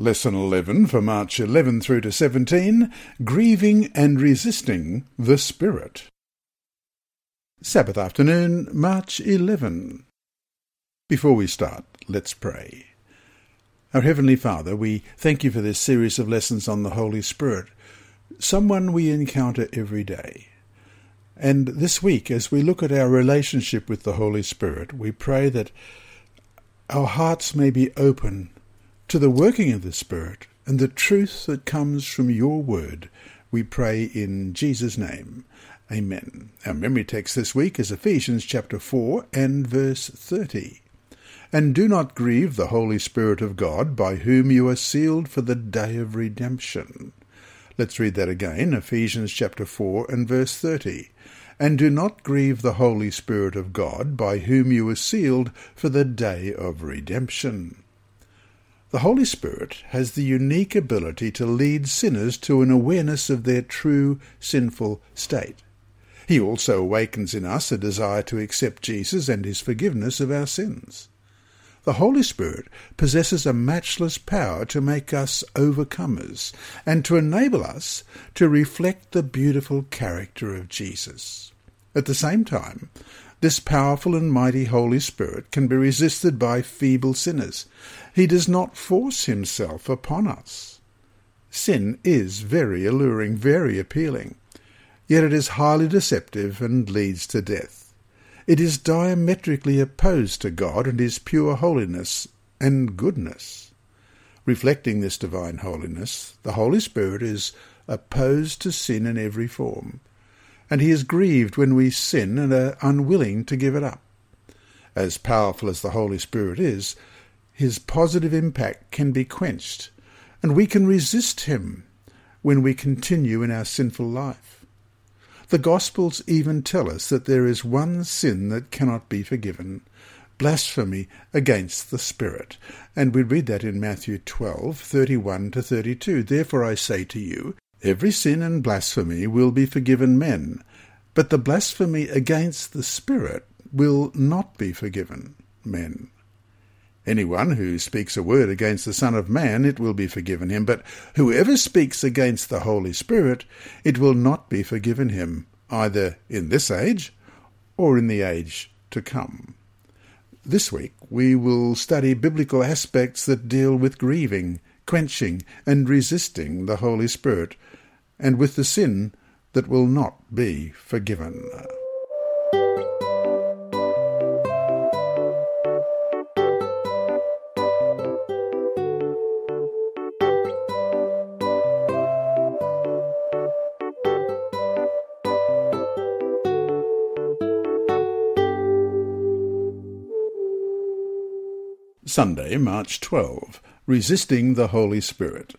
Lesson 11 for March 11 through to 17 Grieving and Resisting the Spirit. Sabbath afternoon, March 11. Before we start, let's pray. Our Heavenly Father, we thank you for this series of lessons on the Holy Spirit, someone we encounter every day. And this week, as we look at our relationship with the Holy Spirit, we pray that our hearts may be open to the working of the Spirit and the truth that comes from your word, we pray in Jesus' name. Amen. Our memory text this week is Ephesians chapter 4 and verse 30. And do not grieve the Holy Spirit of God, by whom you are sealed for the day of redemption. Let's read that again, Ephesians chapter 4 and verse 30. And do not grieve the Holy Spirit of God, by whom you are sealed for the day of redemption. The Holy Spirit has the unique ability to lead sinners to an awareness of their true sinful state. He also awakens in us a desire to accept Jesus and his forgiveness of our sins. The Holy Spirit possesses a matchless power to make us overcomers and to enable us to reflect the beautiful character of Jesus. At the same time, this powerful and mighty Holy Spirit can be resisted by feeble sinners. He does not force himself upon us. Sin is very alluring, very appealing, yet it is highly deceptive and leads to death. It is diametrically opposed to God and His pure holiness and goodness. Reflecting this divine holiness, the Holy Spirit is opposed to sin in every form and he is grieved when we sin and are unwilling to give it up. As powerful as the Holy Spirit is, his positive impact can be quenched, and we can resist him when we continue in our sinful life. The Gospels even tell us that there is one sin that cannot be forgiven blasphemy against the Spirit. And we read that in Matthew 12, 31 to 32. Therefore I say to you, Every sin and blasphemy will be forgiven men, but the blasphemy against the Spirit will not be forgiven men. Anyone who speaks a word against the Son of Man, it will be forgiven him, but whoever speaks against the Holy Spirit, it will not be forgiven him, either in this age or in the age to come. This week we will study biblical aspects that deal with grieving, quenching, and resisting the Holy Spirit, and with the sin that will not be forgiven. Sunday, March 12. Resisting the Holy Spirit.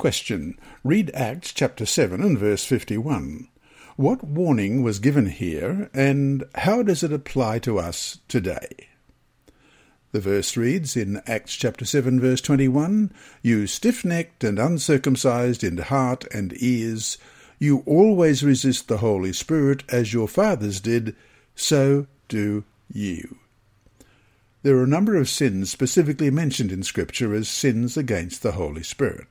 Question. Read Acts chapter 7 and verse 51. What warning was given here, and how does it apply to us today? The verse reads in Acts chapter 7 verse 21, You stiff-necked and uncircumcised in heart and ears, you always resist the Holy Spirit as your fathers did, so do you. There are a number of sins specifically mentioned in Scripture as sins against the Holy Spirit.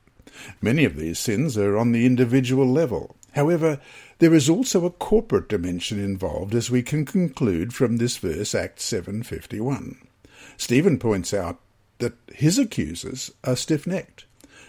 Many of these sins are on the individual level. However, there is also a corporate dimension involved as we can conclude from this verse, Acts 7.51. Stephen points out that his accusers are stiff-necked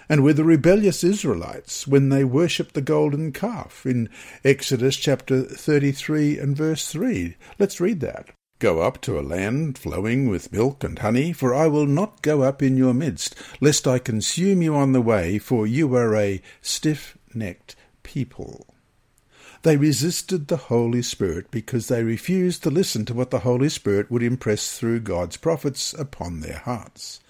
and were the rebellious Israelites when they worshipped the golden calf in Exodus chapter 33 and verse 3. Let's read that. Go up to a land flowing with milk and honey, for I will not go up in your midst, lest I consume you on the way, for you are a stiff-necked people. They resisted the Holy Spirit because they refused to listen to what the Holy Spirit would impress through God's prophets upon their hearts.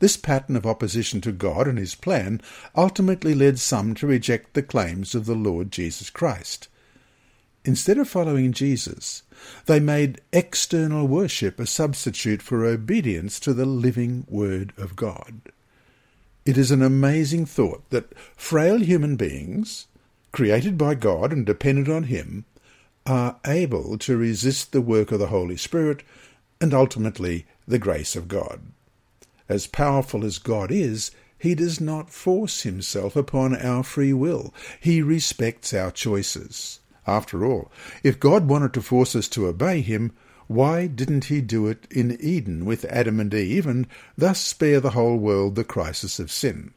This pattern of opposition to God and his plan ultimately led some to reject the claims of the Lord Jesus Christ. Instead of following Jesus, they made external worship a substitute for obedience to the living Word of God. It is an amazing thought that frail human beings, created by God and dependent on Him, are able to resist the work of the Holy Spirit and ultimately the grace of God. As powerful as God is, he does not force himself upon our free will. He respects our choices. After all, if God wanted to force us to obey him, why didn't he do it in Eden with Adam and Eve and thus spare the whole world the crisis of sin?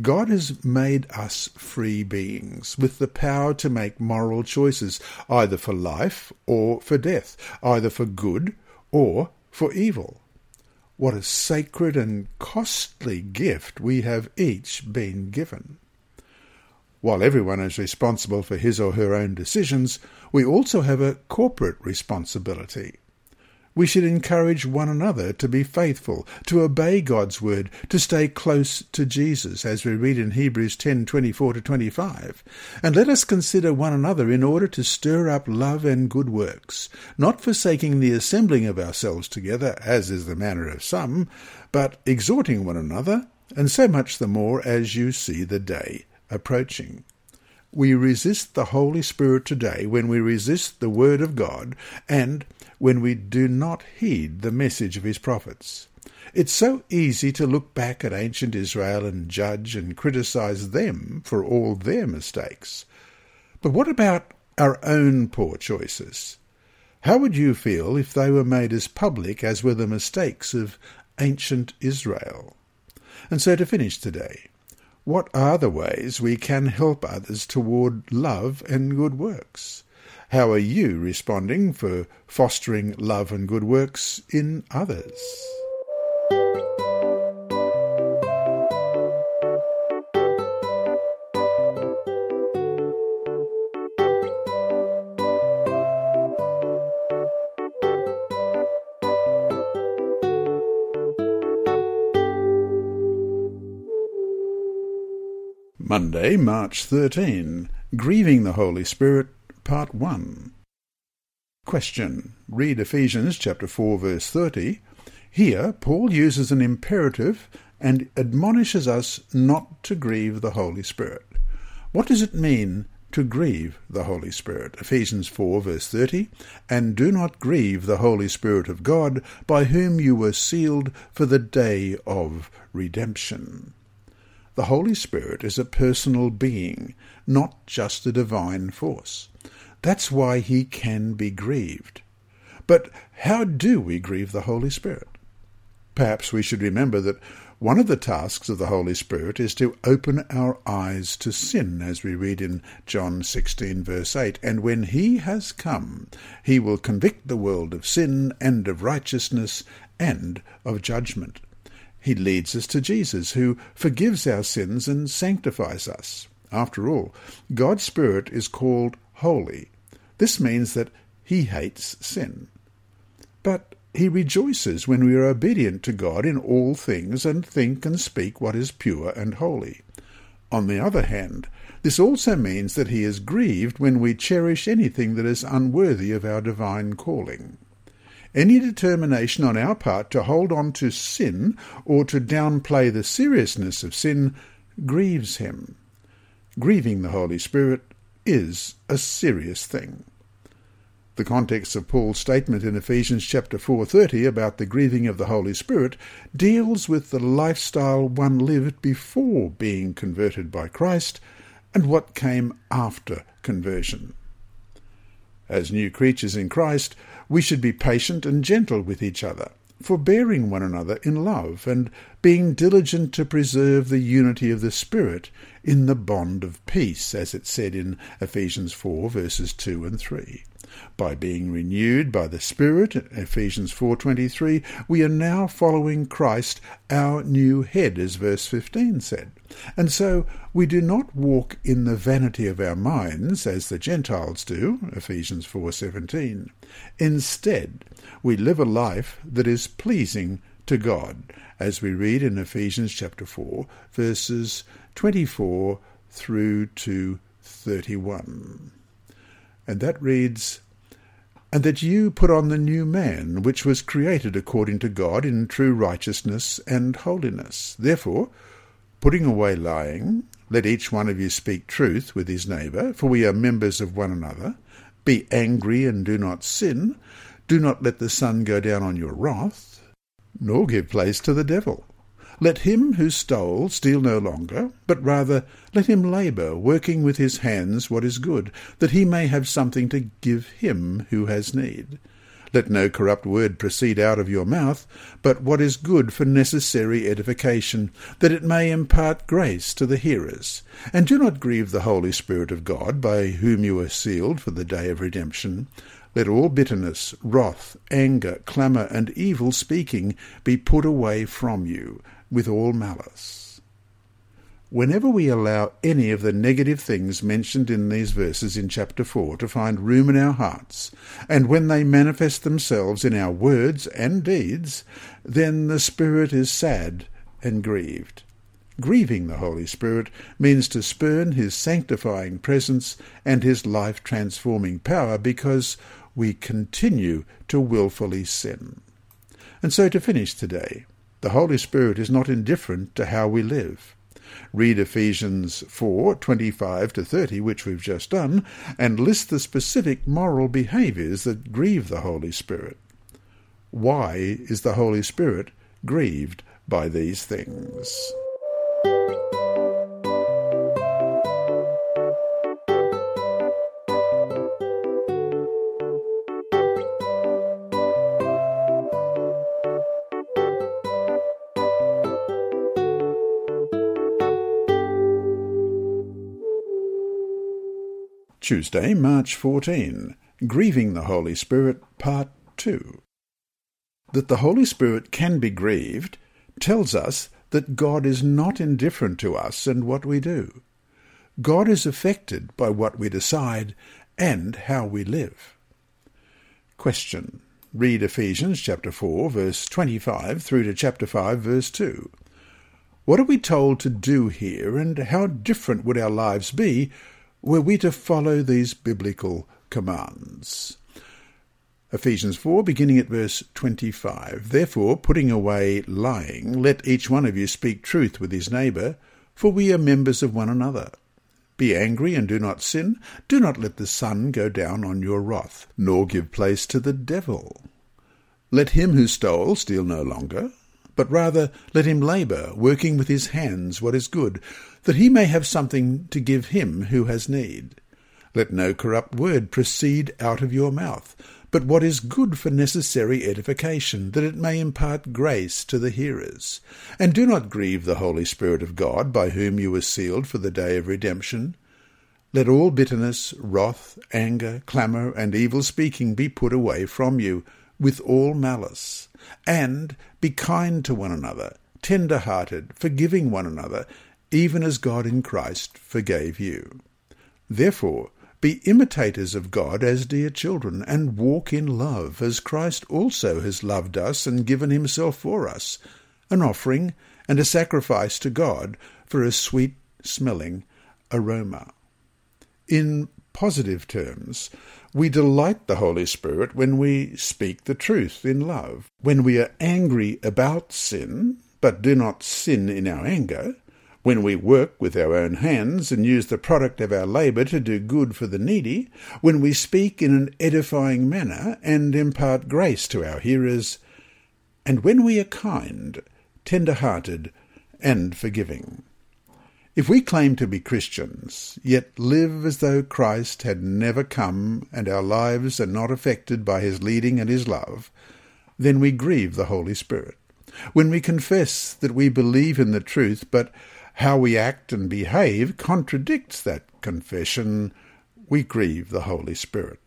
God has made us free beings with the power to make moral choices, either for life or for death, either for good or for evil. What a sacred and costly gift we have each been given. While everyone is responsible for his or her own decisions, we also have a corporate responsibility. We should encourage one another to be faithful, to obey God's word, to stay close to Jesus, as we read in Hebrews 10:24 to 25. And let us consider one another in order to stir up love and good works, not forsaking the assembling of ourselves together, as is the manner of some, but exhorting one another, and so much the more as you see the day approaching. We resist the Holy Spirit today when we resist the Word of God and when we do not heed the message of his prophets. It's so easy to look back at ancient Israel and judge and criticize them for all their mistakes. But what about our own poor choices? How would you feel if they were made as public as were the mistakes of ancient Israel? And so to finish today, what are the ways we can help others toward love and good works? How are you responding for fostering love and good works in others? Monday, March 13. Grieving the Holy Spirit Part 1 Question. Read Ephesians chapter 4 verse 30. Here, Paul uses an imperative and admonishes us not to grieve the Holy Spirit. What does it mean to grieve the Holy Spirit? Ephesians 4 verse 30. And do not grieve the Holy Spirit of God, by whom you were sealed for the day of redemption. The Holy Spirit is a personal being, not just a divine force. That's why he can be grieved. But how do we grieve the Holy Spirit? Perhaps we should remember that one of the tasks of the Holy Spirit is to open our eyes to sin, as we read in John 16, verse 8. And when he has come, he will convict the world of sin and of righteousness and of judgment. He leads us to Jesus, who forgives our sins and sanctifies us. After all, God's Spirit is called holy, this means that he hates sin. But he rejoices when we are obedient to God in all things and think and speak what is pure and holy. On the other hand, this also means that he is grieved when we cherish anything that is unworthy of our divine calling. Any determination on our part to hold on to sin or to downplay the seriousness of sin grieves him. Grieving the Holy Spirit is a serious thing. The context of Paul's statement in Ephesians chapter 4:30 about the grieving of the Holy Spirit deals with the lifestyle one lived before being converted by Christ and what came after conversion. As new creatures in Christ, we should be patient and gentle with each other, forbearing one another in love, and being diligent to preserve the unity of the Spirit in the bond of peace, as it said in Ephesians 4 verses 2 and 3. By being renewed by the Spirit, Ephesians 4.23, we are now following Christ, our new head, as verse 15 said. And so we do not walk in the vanity of our minds, as the Gentiles do, Ephesians 4.17. Instead, we live a life that is pleasing to God, as we read in Ephesians chapter 4, verses 24 through to 31. And that reads, And that you put on the new man, which was created according to God in true righteousness and holiness. Therefore, putting away lying, let each one of you speak truth with his neighbour, for we are members of one another. Be angry and do not sin. Do not let the sun go down on your wrath, nor give place to the devil. Let him who stole steal no longer, but rather let him labour, working with his hands what is good, that he may have something to give him who has need. Let no corrupt word proceed out of your mouth, but what is good for necessary edification, that it may impart grace to the hearers. And do not grieve the Holy Spirit of God, by whom you are sealed for the day of redemption. Let all bitterness, wrath, anger, clamour, and evil speaking be put away from you, with all malice. Whenever we allow any of the negative things mentioned in these verses in chapter 4 to find room in our hearts, and when they manifest themselves in our words and deeds, then the Spirit is sad and grieved. Grieving the Holy Spirit means to spurn his sanctifying presence and his life transforming power because we continue to wilfully sin. And so to finish today, the Holy Spirit is not indifferent to how we live. Read Ephesians 4 25 to 30, which we've just done, and list the specific moral behaviours that grieve the Holy Spirit. Why is the Holy Spirit grieved by these things? Tuesday, March 14. Grieving the Holy Spirit, Part 2. That the Holy Spirit can be grieved tells us that God is not indifferent to us and what we do. God is affected by what we decide and how we live. Question. Read Ephesians chapter 4 verse 25 through to chapter 5 verse 2. What are we told to do here and how different would our lives be were we to follow these biblical commands. Ephesians 4, beginning at verse 25. Therefore, putting away lying, let each one of you speak truth with his neighbour, for we are members of one another. Be angry and do not sin. Do not let the sun go down on your wrath, nor give place to the devil. Let him who stole steal no longer, but rather let him labour, working with his hands what is good, that he may have something to give him who has need. Let no corrupt word proceed out of your mouth, but what is good for necessary edification, that it may impart grace to the hearers. And do not grieve the Holy Spirit of God, by whom you were sealed for the day of redemption. Let all bitterness, wrath, anger, clamour, and evil speaking be put away from you, with all malice. And be kind to one another, tender hearted, forgiving one another, even as God in Christ forgave you. Therefore, be imitators of God as dear children, and walk in love, as Christ also has loved us and given himself for us, an offering and a sacrifice to God for a sweet smelling aroma. In positive terms, we delight the Holy Spirit when we speak the truth in love. When we are angry about sin, but do not sin in our anger, when we work with our own hands and use the product of our labour to do good for the needy, when we speak in an edifying manner and impart grace to our hearers, and when we are kind, tender-hearted, and forgiving. If we claim to be Christians, yet live as though Christ had never come and our lives are not affected by his leading and his love, then we grieve the Holy Spirit. When we confess that we believe in the truth, but how we act and behave contradicts that confession, we grieve the Holy Spirit.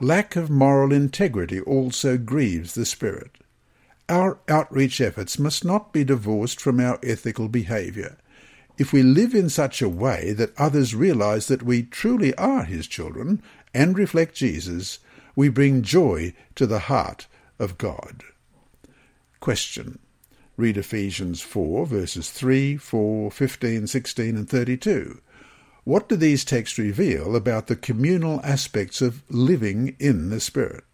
Lack of moral integrity also grieves the Spirit. Our outreach efforts must not be divorced from our ethical behaviour if we live in such a way that others realize that we truly are his children and reflect Jesus, we bring joy to the heart of God. Question. Read Ephesians 4, verses 3, 4, 15, 16, and 32. What do these texts reveal about the communal aspects of living in the Spirit?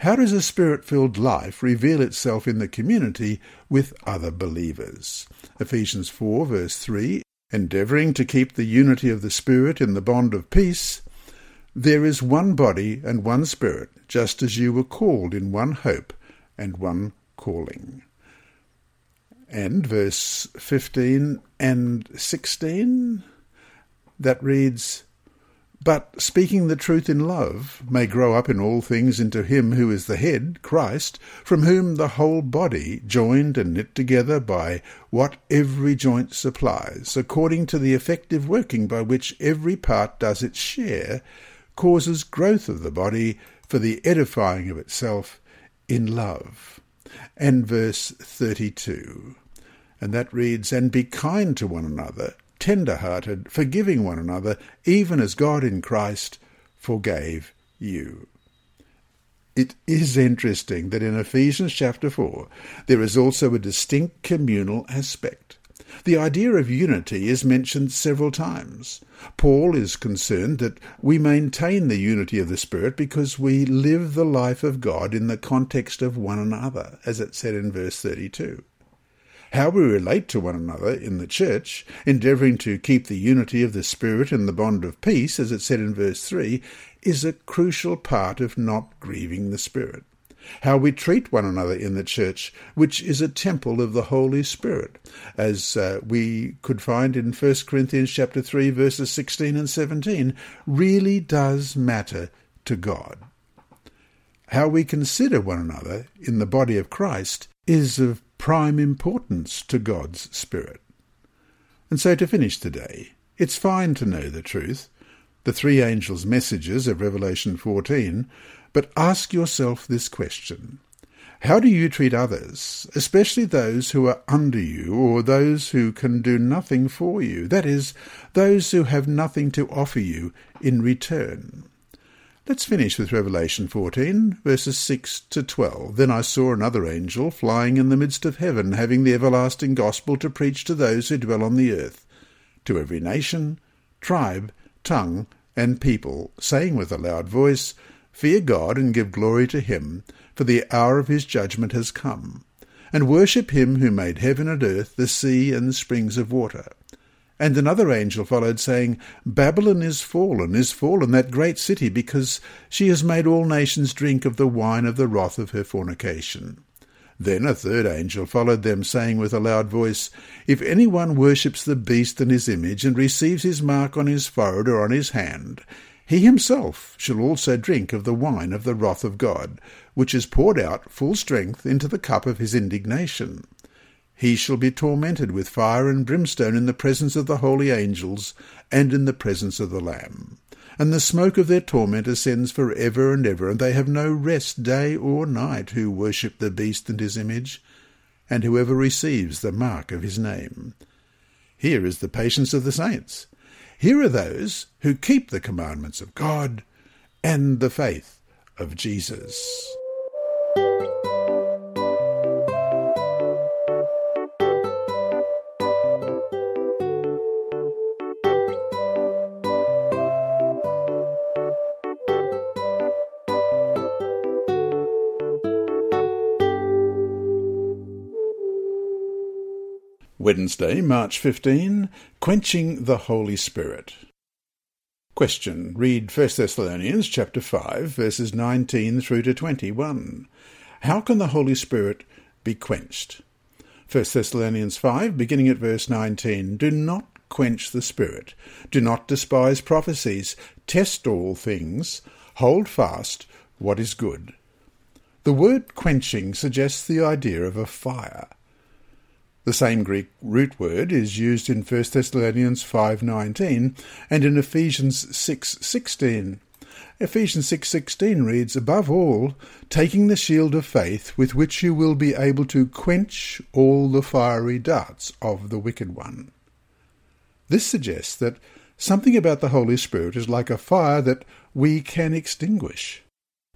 How does a spirit filled life reveal itself in the community with other believers? Ephesians 4, verse 3 Endeavouring to keep the unity of the Spirit in the bond of peace, there is one body and one Spirit, just as you were called in one hope and one calling. And verse 15 and 16, that reads, but speaking the truth in love may grow up in all things into him who is the head, Christ, from whom the whole body, joined and knit together by what every joint supplies, according to the effective working by which every part does its share, causes growth of the body for the edifying of itself in love. And verse 32. And that reads, And be kind to one another, tender-hearted, forgiving one another, even as God in Christ forgave you. It is interesting that in Ephesians chapter 4 there is also a distinct communal aspect. The idea of unity is mentioned several times. Paul is concerned that we maintain the unity of the Spirit because we live the life of God in the context of one another, as it said in verse 32 how we relate to one another in the church, endeavouring to keep the unity of the Spirit and the bond of peace, as it said in verse 3, is a crucial part of not grieving the Spirit. How we treat one another in the church, which is a temple of the Holy Spirit, as uh, we could find in 1 Corinthians chapter 3 verses 16 and 17, really does matter to God. How we consider one another in the body of Christ is of prime importance to God's Spirit. And so to finish today, it's fine to know the truth, the three angels' messages of Revelation 14, but ask yourself this question. How do you treat others, especially those who are under you or those who can do nothing for you, that is, those who have nothing to offer you in return? Let's finish with Revelation 14, verses 6 to 12. Then I saw another angel flying in the midst of heaven, having the everlasting gospel to preach to those who dwell on the earth, to every nation, tribe, tongue, and people, saying with a loud voice, Fear God and give glory to him, for the hour of his judgment has come. And worship him who made heaven and earth, the sea, and the springs of water. And another angel followed, saying, Babylon is fallen, is fallen, that great city, because she has made all nations drink of the wine of the wrath of her fornication. Then a third angel followed them, saying with a loud voice, If any one worships the beast and his image, and receives his mark on his forehead or on his hand, he himself shall also drink of the wine of the wrath of God, which is poured out full strength into the cup of his indignation. He shall be tormented with fire and brimstone in the presence of the holy angels and in the presence of the Lamb. And the smoke of their torment ascends for ever and ever, and they have no rest day or night who worship the beast and his image, and whoever receives the mark of his name. Here is the patience of the saints. Here are those who keep the commandments of God and the faith of Jesus. Wednesday, March 15, Quenching the Holy Spirit. Question. Read 1 Thessalonians chapter 5, verses 19 through to 21. How can the Holy Spirit be quenched? 1 Thessalonians 5, beginning at verse 19. Do not quench the Spirit. Do not despise prophecies. Test all things. Hold fast what is good. The word quenching suggests the idea of a fire. The same Greek root word is used in 1 Thessalonians 5:19 and in Ephesians 6:16. Ephesians 6:16 reads, "Above all, taking the shield of faith with which you will be able to quench all the fiery darts of the wicked one." This suggests that something about the Holy Spirit is like a fire that we can extinguish.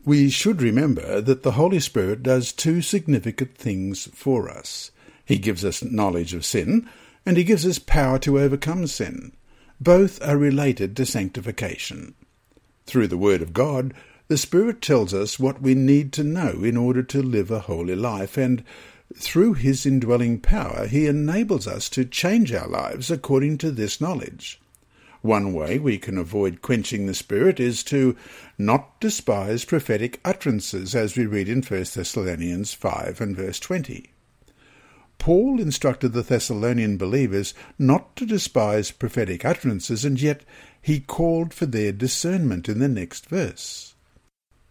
We should remember that the Holy Spirit does two significant things for us. He gives us knowledge of sin, and he gives us power to overcome sin. Both are related to sanctification. Through the Word of God, the Spirit tells us what we need to know in order to live a holy life, and through his indwelling power, he enables us to change our lives according to this knowledge. One way we can avoid quenching the Spirit is to not despise prophetic utterances, as we read in 1 Thessalonians 5 and verse 20. Paul instructed the Thessalonian believers not to despise prophetic utterances, and yet he called for their discernment in the next verse.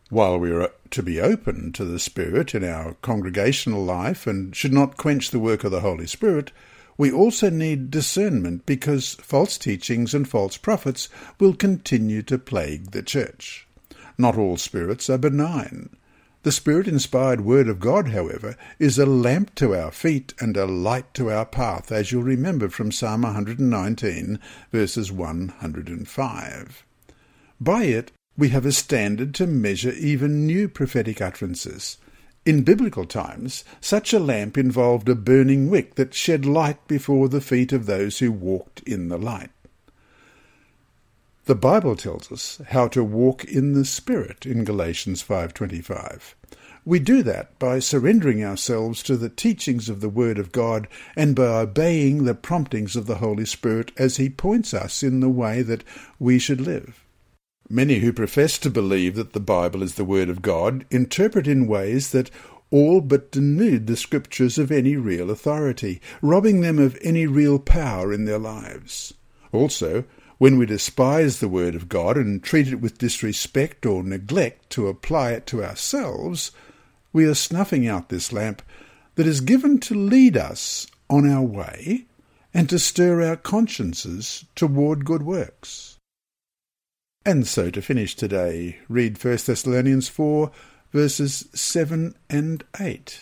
While we are to be open to the Spirit in our congregational life and should not quench the work of the Holy Spirit, we also need discernment because false teachings and false prophets will continue to plague the church. Not all spirits are benign. The Spirit inspired Word of God, however, is a lamp to our feet and a light to our path, as you'll remember from Psalm 119, verses 105. By it, we have a standard to measure even new prophetic utterances. In biblical times, such a lamp involved a burning wick that shed light before the feet of those who walked in the light. The Bible tells us how to walk in the Spirit in Galatians 5:25. We do that by surrendering ourselves to the teachings of the Word of God and by obeying the promptings of the Holy Spirit as He points us in the way that we should live. Many who profess to believe that the Bible is the Word of God interpret in ways that all but denude the Scriptures of any real authority, robbing them of any real power in their lives. Also, when we despise the Word of God and treat it with disrespect or neglect to apply it to ourselves, we are snuffing out this lamp that is given to lead us on our way and to stir our consciences toward good works. And so to finish today, read 1 Thessalonians 4, verses 7 and 8.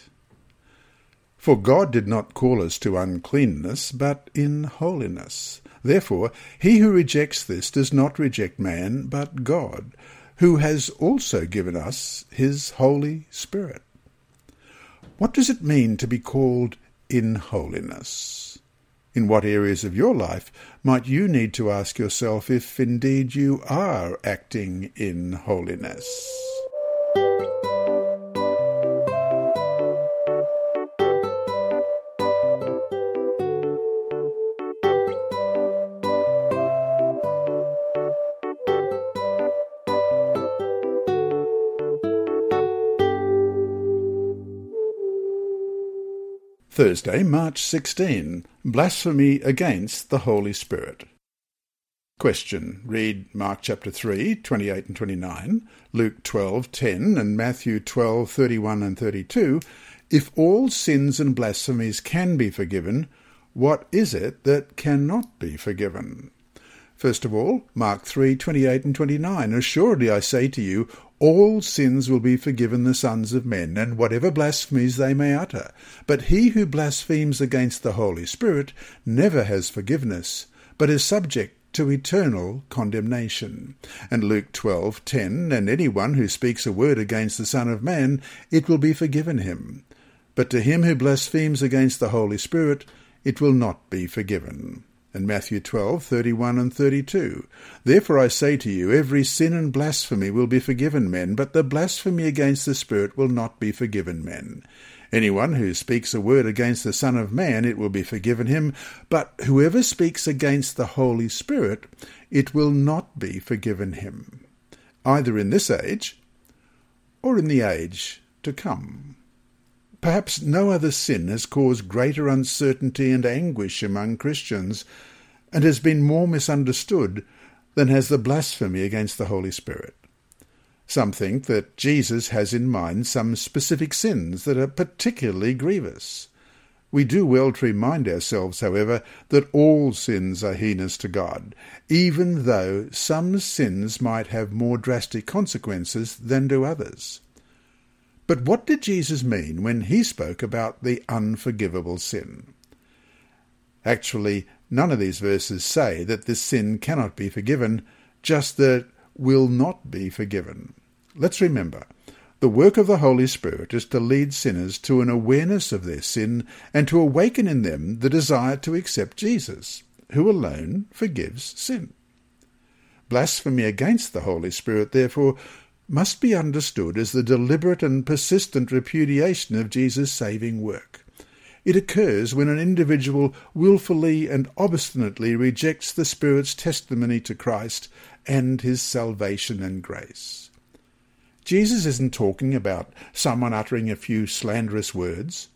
For God did not call us to uncleanness, but in holiness. Therefore, he who rejects this does not reject man, but God, who has also given us his Holy Spirit. What does it mean to be called in holiness? In what areas of your life might you need to ask yourself if indeed you are acting in holiness? Thursday, March 16. Blasphemy against the Holy Spirit. Question. Read Mark chapter 3, 28 and 29, Luke 12, 10, and Matthew 12, 31 and 32. If all sins and blasphemies can be forgiven, what is it that cannot be forgiven? First of all, Mark 3, 28 and 29. Assuredly I say to you, all sins will be forgiven the sons of men, and whatever blasphemies they may utter. But he who blasphemes against the Holy Spirit never has forgiveness, but is subject to eternal condemnation. And Luke 12:10, and anyone who speaks a word against the Son of Man, it will be forgiven him. But to him who blasphemes against the Holy Spirit, it will not be forgiven and Matthew 12, 31 and 32. Therefore I say to you, every sin and blasphemy will be forgiven men, but the blasphemy against the Spirit will not be forgiven men. Anyone who speaks a word against the Son of Man, it will be forgiven him, but whoever speaks against the Holy Spirit, it will not be forgiven him, either in this age or in the age to come. Perhaps no other sin has caused greater uncertainty and anguish among Christians and has been more misunderstood than has the blasphemy against the Holy Spirit. Some think that Jesus has in mind some specific sins that are particularly grievous. We do well to remind ourselves, however, that all sins are heinous to God, even though some sins might have more drastic consequences than do others. But what did Jesus mean when he spoke about the unforgivable sin? Actually, none of these verses say that this sin cannot be forgiven, just that will not be forgiven. Let's remember, the work of the Holy Spirit is to lead sinners to an awareness of their sin and to awaken in them the desire to accept Jesus, who alone forgives sin. Blasphemy against the Holy Spirit, therefore, must be understood as the deliberate and persistent repudiation of Jesus' saving work. It occurs when an individual wilfully and obstinately rejects the Spirit's testimony to Christ and his salvation and grace. Jesus isn't talking about someone uttering a few slanderous words,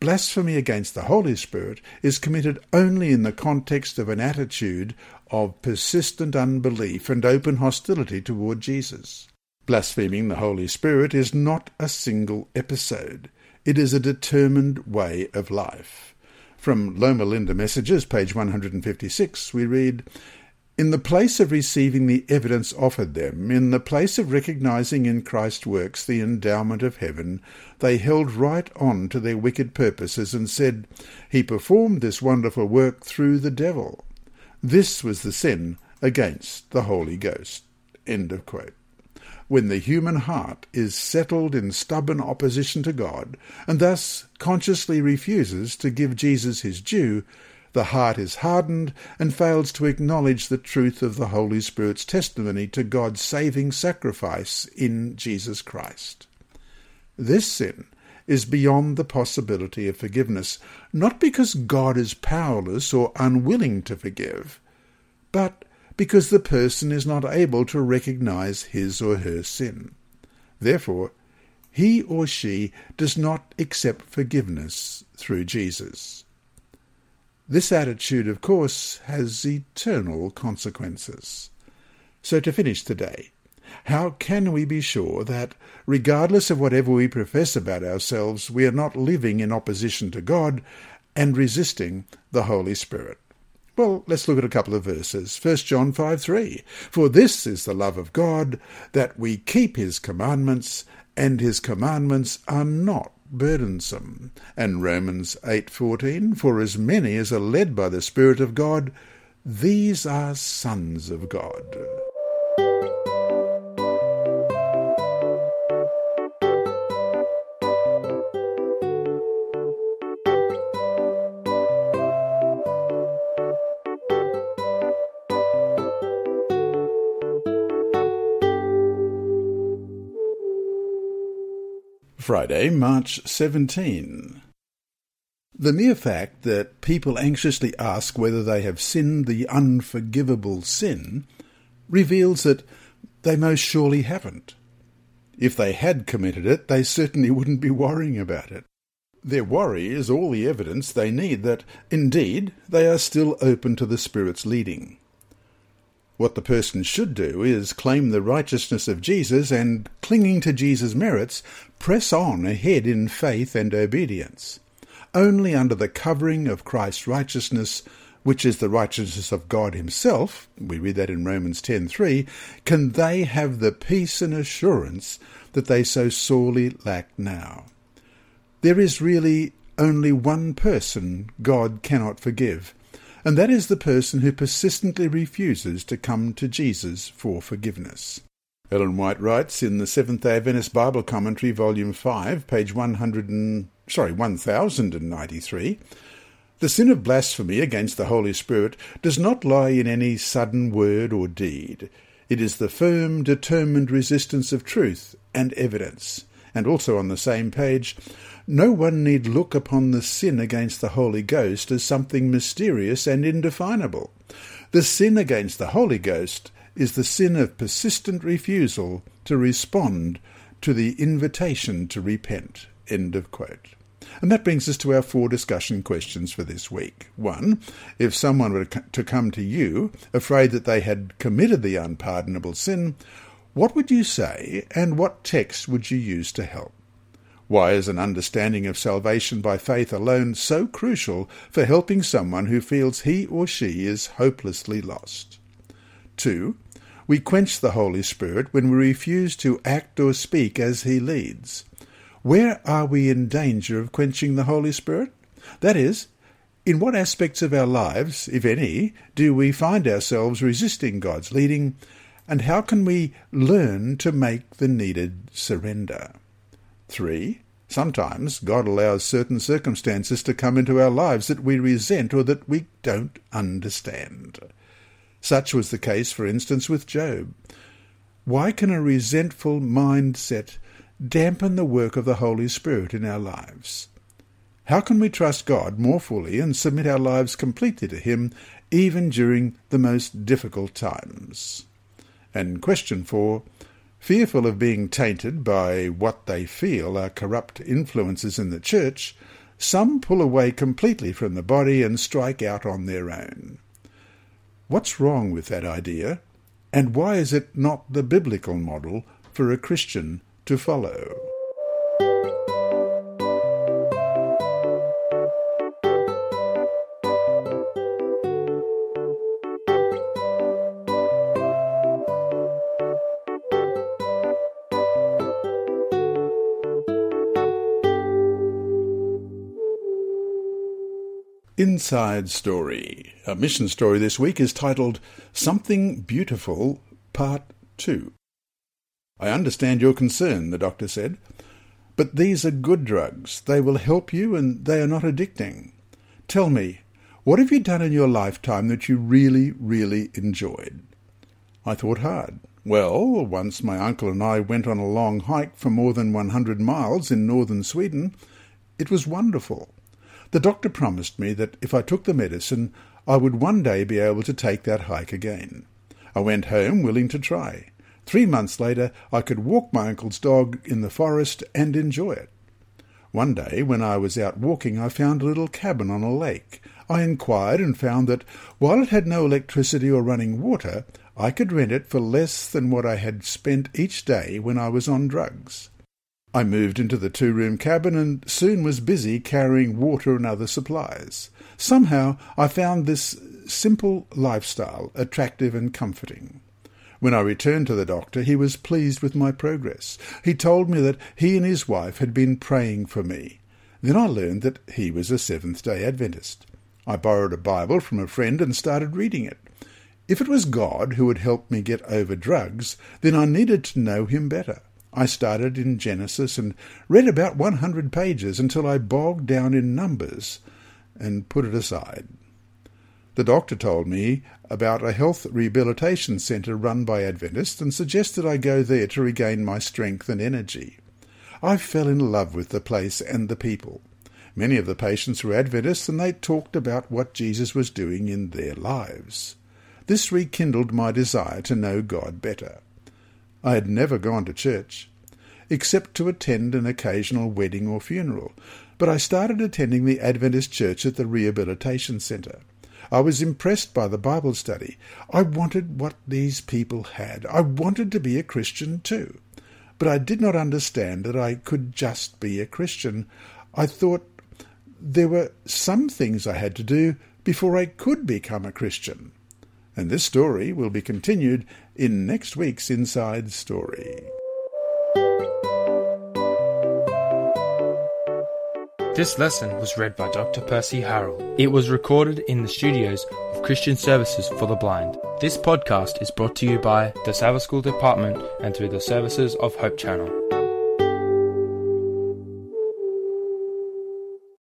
blasphemy against the Holy Spirit is committed only in the context of an attitude of persistent unbelief and open hostility toward Jesus. Blaspheming the Holy Spirit is not a single episode. It is a determined way of life. From Loma Linda Messages, page 156, we read, in the place of receiving the evidence offered them, in the place of recognizing in Christ's works the endowment of heaven, they held right on to their wicked purposes and said, He performed this wonderful work through the devil. This was the sin against the Holy Ghost. End of quote. When the human heart is settled in stubborn opposition to God, and thus consciously refuses to give Jesus his due, the heart is hardened and fails to acknowledge the truth of the Holy Spirit's testimony to God's saving sacrifice in Jesus Christ. This sin is beyond the possibility of forgiveness, not because God is powerless or unwilling to forgive, but because the person is not able to recognize his or her sin. Therefore, he or she does not accept forgiveness through Jesus. This attitude, of course, has eternal consequences. So to finish today, how can we be sure that, regardless of whatever we profess about ourselves, we are not living in opposition to God and resisting the Holy Spirit? Well, let's look at a couple of verses. 1 John 5 3. For this is the love of God, that we keep his commandments, and his commandments are not burdensome. And Romans 8:14 For as many as are led by the spirit of God these are sons of God. Friday, March 17. The mere fact that people anxiously ask whether they have sinned the unforgivable sin reveals that they most surely haven't. If they had committed it, they certainly wouldn't be worrying about it. Their worry is all the evidence they need that, indeed, they are still open to the Spirit's leading. What the person should do is claim the righteousness of Jesus and, clinging to Jesus' merits, press on ahead in faith and obedience. Only under the covering of Christ's righteousness, which is the righteousness of God himself, we read that in Romans 10:3, can they have the peace and assurance that they so sorely lack now. There is really only one person God cannot forgive, and that is the person who persistently refuses to come to Jesus for forgiveness. Ellen White writes in the Seventh Day Adventist Bible Commentary, Volume 5, page 100 and, sorry, 1093, the sin of blasphemy against the Holy Spirit does not lie in any sudden word or deed. It is the firm, determined resistance of truth and evidence. And also on the same page, no one need look upon the sin against the Holy Ghost as something mysterious and indefinable. The sin against the Holy Ghost is the sin of persistent refusal to respond to the invitation to repent. End of quote. And that brings us to our four discussion questions for this week. One, if someone were to come to you afraid that they had committed the unpardonable sin, what would you say and what text would you use to help? Why is an understanding of salvation by faith alone so crucial for helping someone who feels he or she is hopelessly lost? 2. We quench the Holy Spirit when we refuse to act or speak as he leads. Where are we in danger of quenching the Holy Spirit? That is, in what aspects of our lives, if any, do we find ourselves resisting God's leading, and how can we learn to make the needed surrender? 3. Sometimes God allows certain circumstances to come into our lives that we resent or that we don't understand. Such was the case, for instance, with Job. Why can a resentful mindset dampen the work of the Holy Spirit in our lives? How can we trust God more fully and submit our lives completely to Him even during the most difficult times? And question four fearful of being tainted by what they feel are corrupt influences in the church, Some pull away completely from the body and strike out on their own. What's wrong with that idea? And why is it not the biblical model for a Christian to follow? Inside Story. A mission story this week is titled Something Beautiful, Part 2. I understand your concern, the doctor said, but these are good drugs. They will help you and they are not addicting. Tell me, what have you done in your lifetime that you really, really enjoyed? I thought hard. Well, once my uncle and I went on a long hike for more than 100 miles in northern Sweden. It was wonderful. The doctor promised me that if I took the medicine, I would one day be able to take that hike again. I went home willing to try. Three months later, I could walk my uncle's dog in the forest and enjoy it. One day, when I was out walking, I found a little cabin on a lake. I inquired and found that, while it had no electricity or running water, I could rent it for less than what I had spent each day when I was on drugs. I moved into the two-room cabin and soon was busy carrying water and other supplies. Somehow I found this simple lifestyle attractive and comforting. When I returned to the doctor, he was pleased with my progress. He told me that he and his wife had been praying for me. Then I learned that he was a Seventh-day Adventist. I borrowed a Bible from a friend and started reading it. If it was God who had helped me get over drugs, then I needed to know him better. I started in Genesis and read about 100 pages until I bogged down in Numbers and put it aside. The doctor told me about a health rehabilitation centre run by Adventists and suggested I go there to regain my strength and energy. I fell in love with the place and the people. Many of the patients were Adventists and they talked about what Jesus was doing in their lives. This rekindled my desire to know God better. I had never gone to church, except to attend an occasional wedding or funeral, but I started attending the Adventist church at the rehabilitation centre. I was impressed by the Bible study. I wanted what these people had. I wanted to be a Christian too. But I did not understand that I could just be a Christian. I thought there were some things I had to do before I could become a Christian. And this story will be continued in next week's Inside Story. This lesson was read by Dr. Percy Harrell. It was recorded in the studios of Christian Services for the Blind. This podcast is brought to you by the Sabbath School Department and through the services of Hope Channel.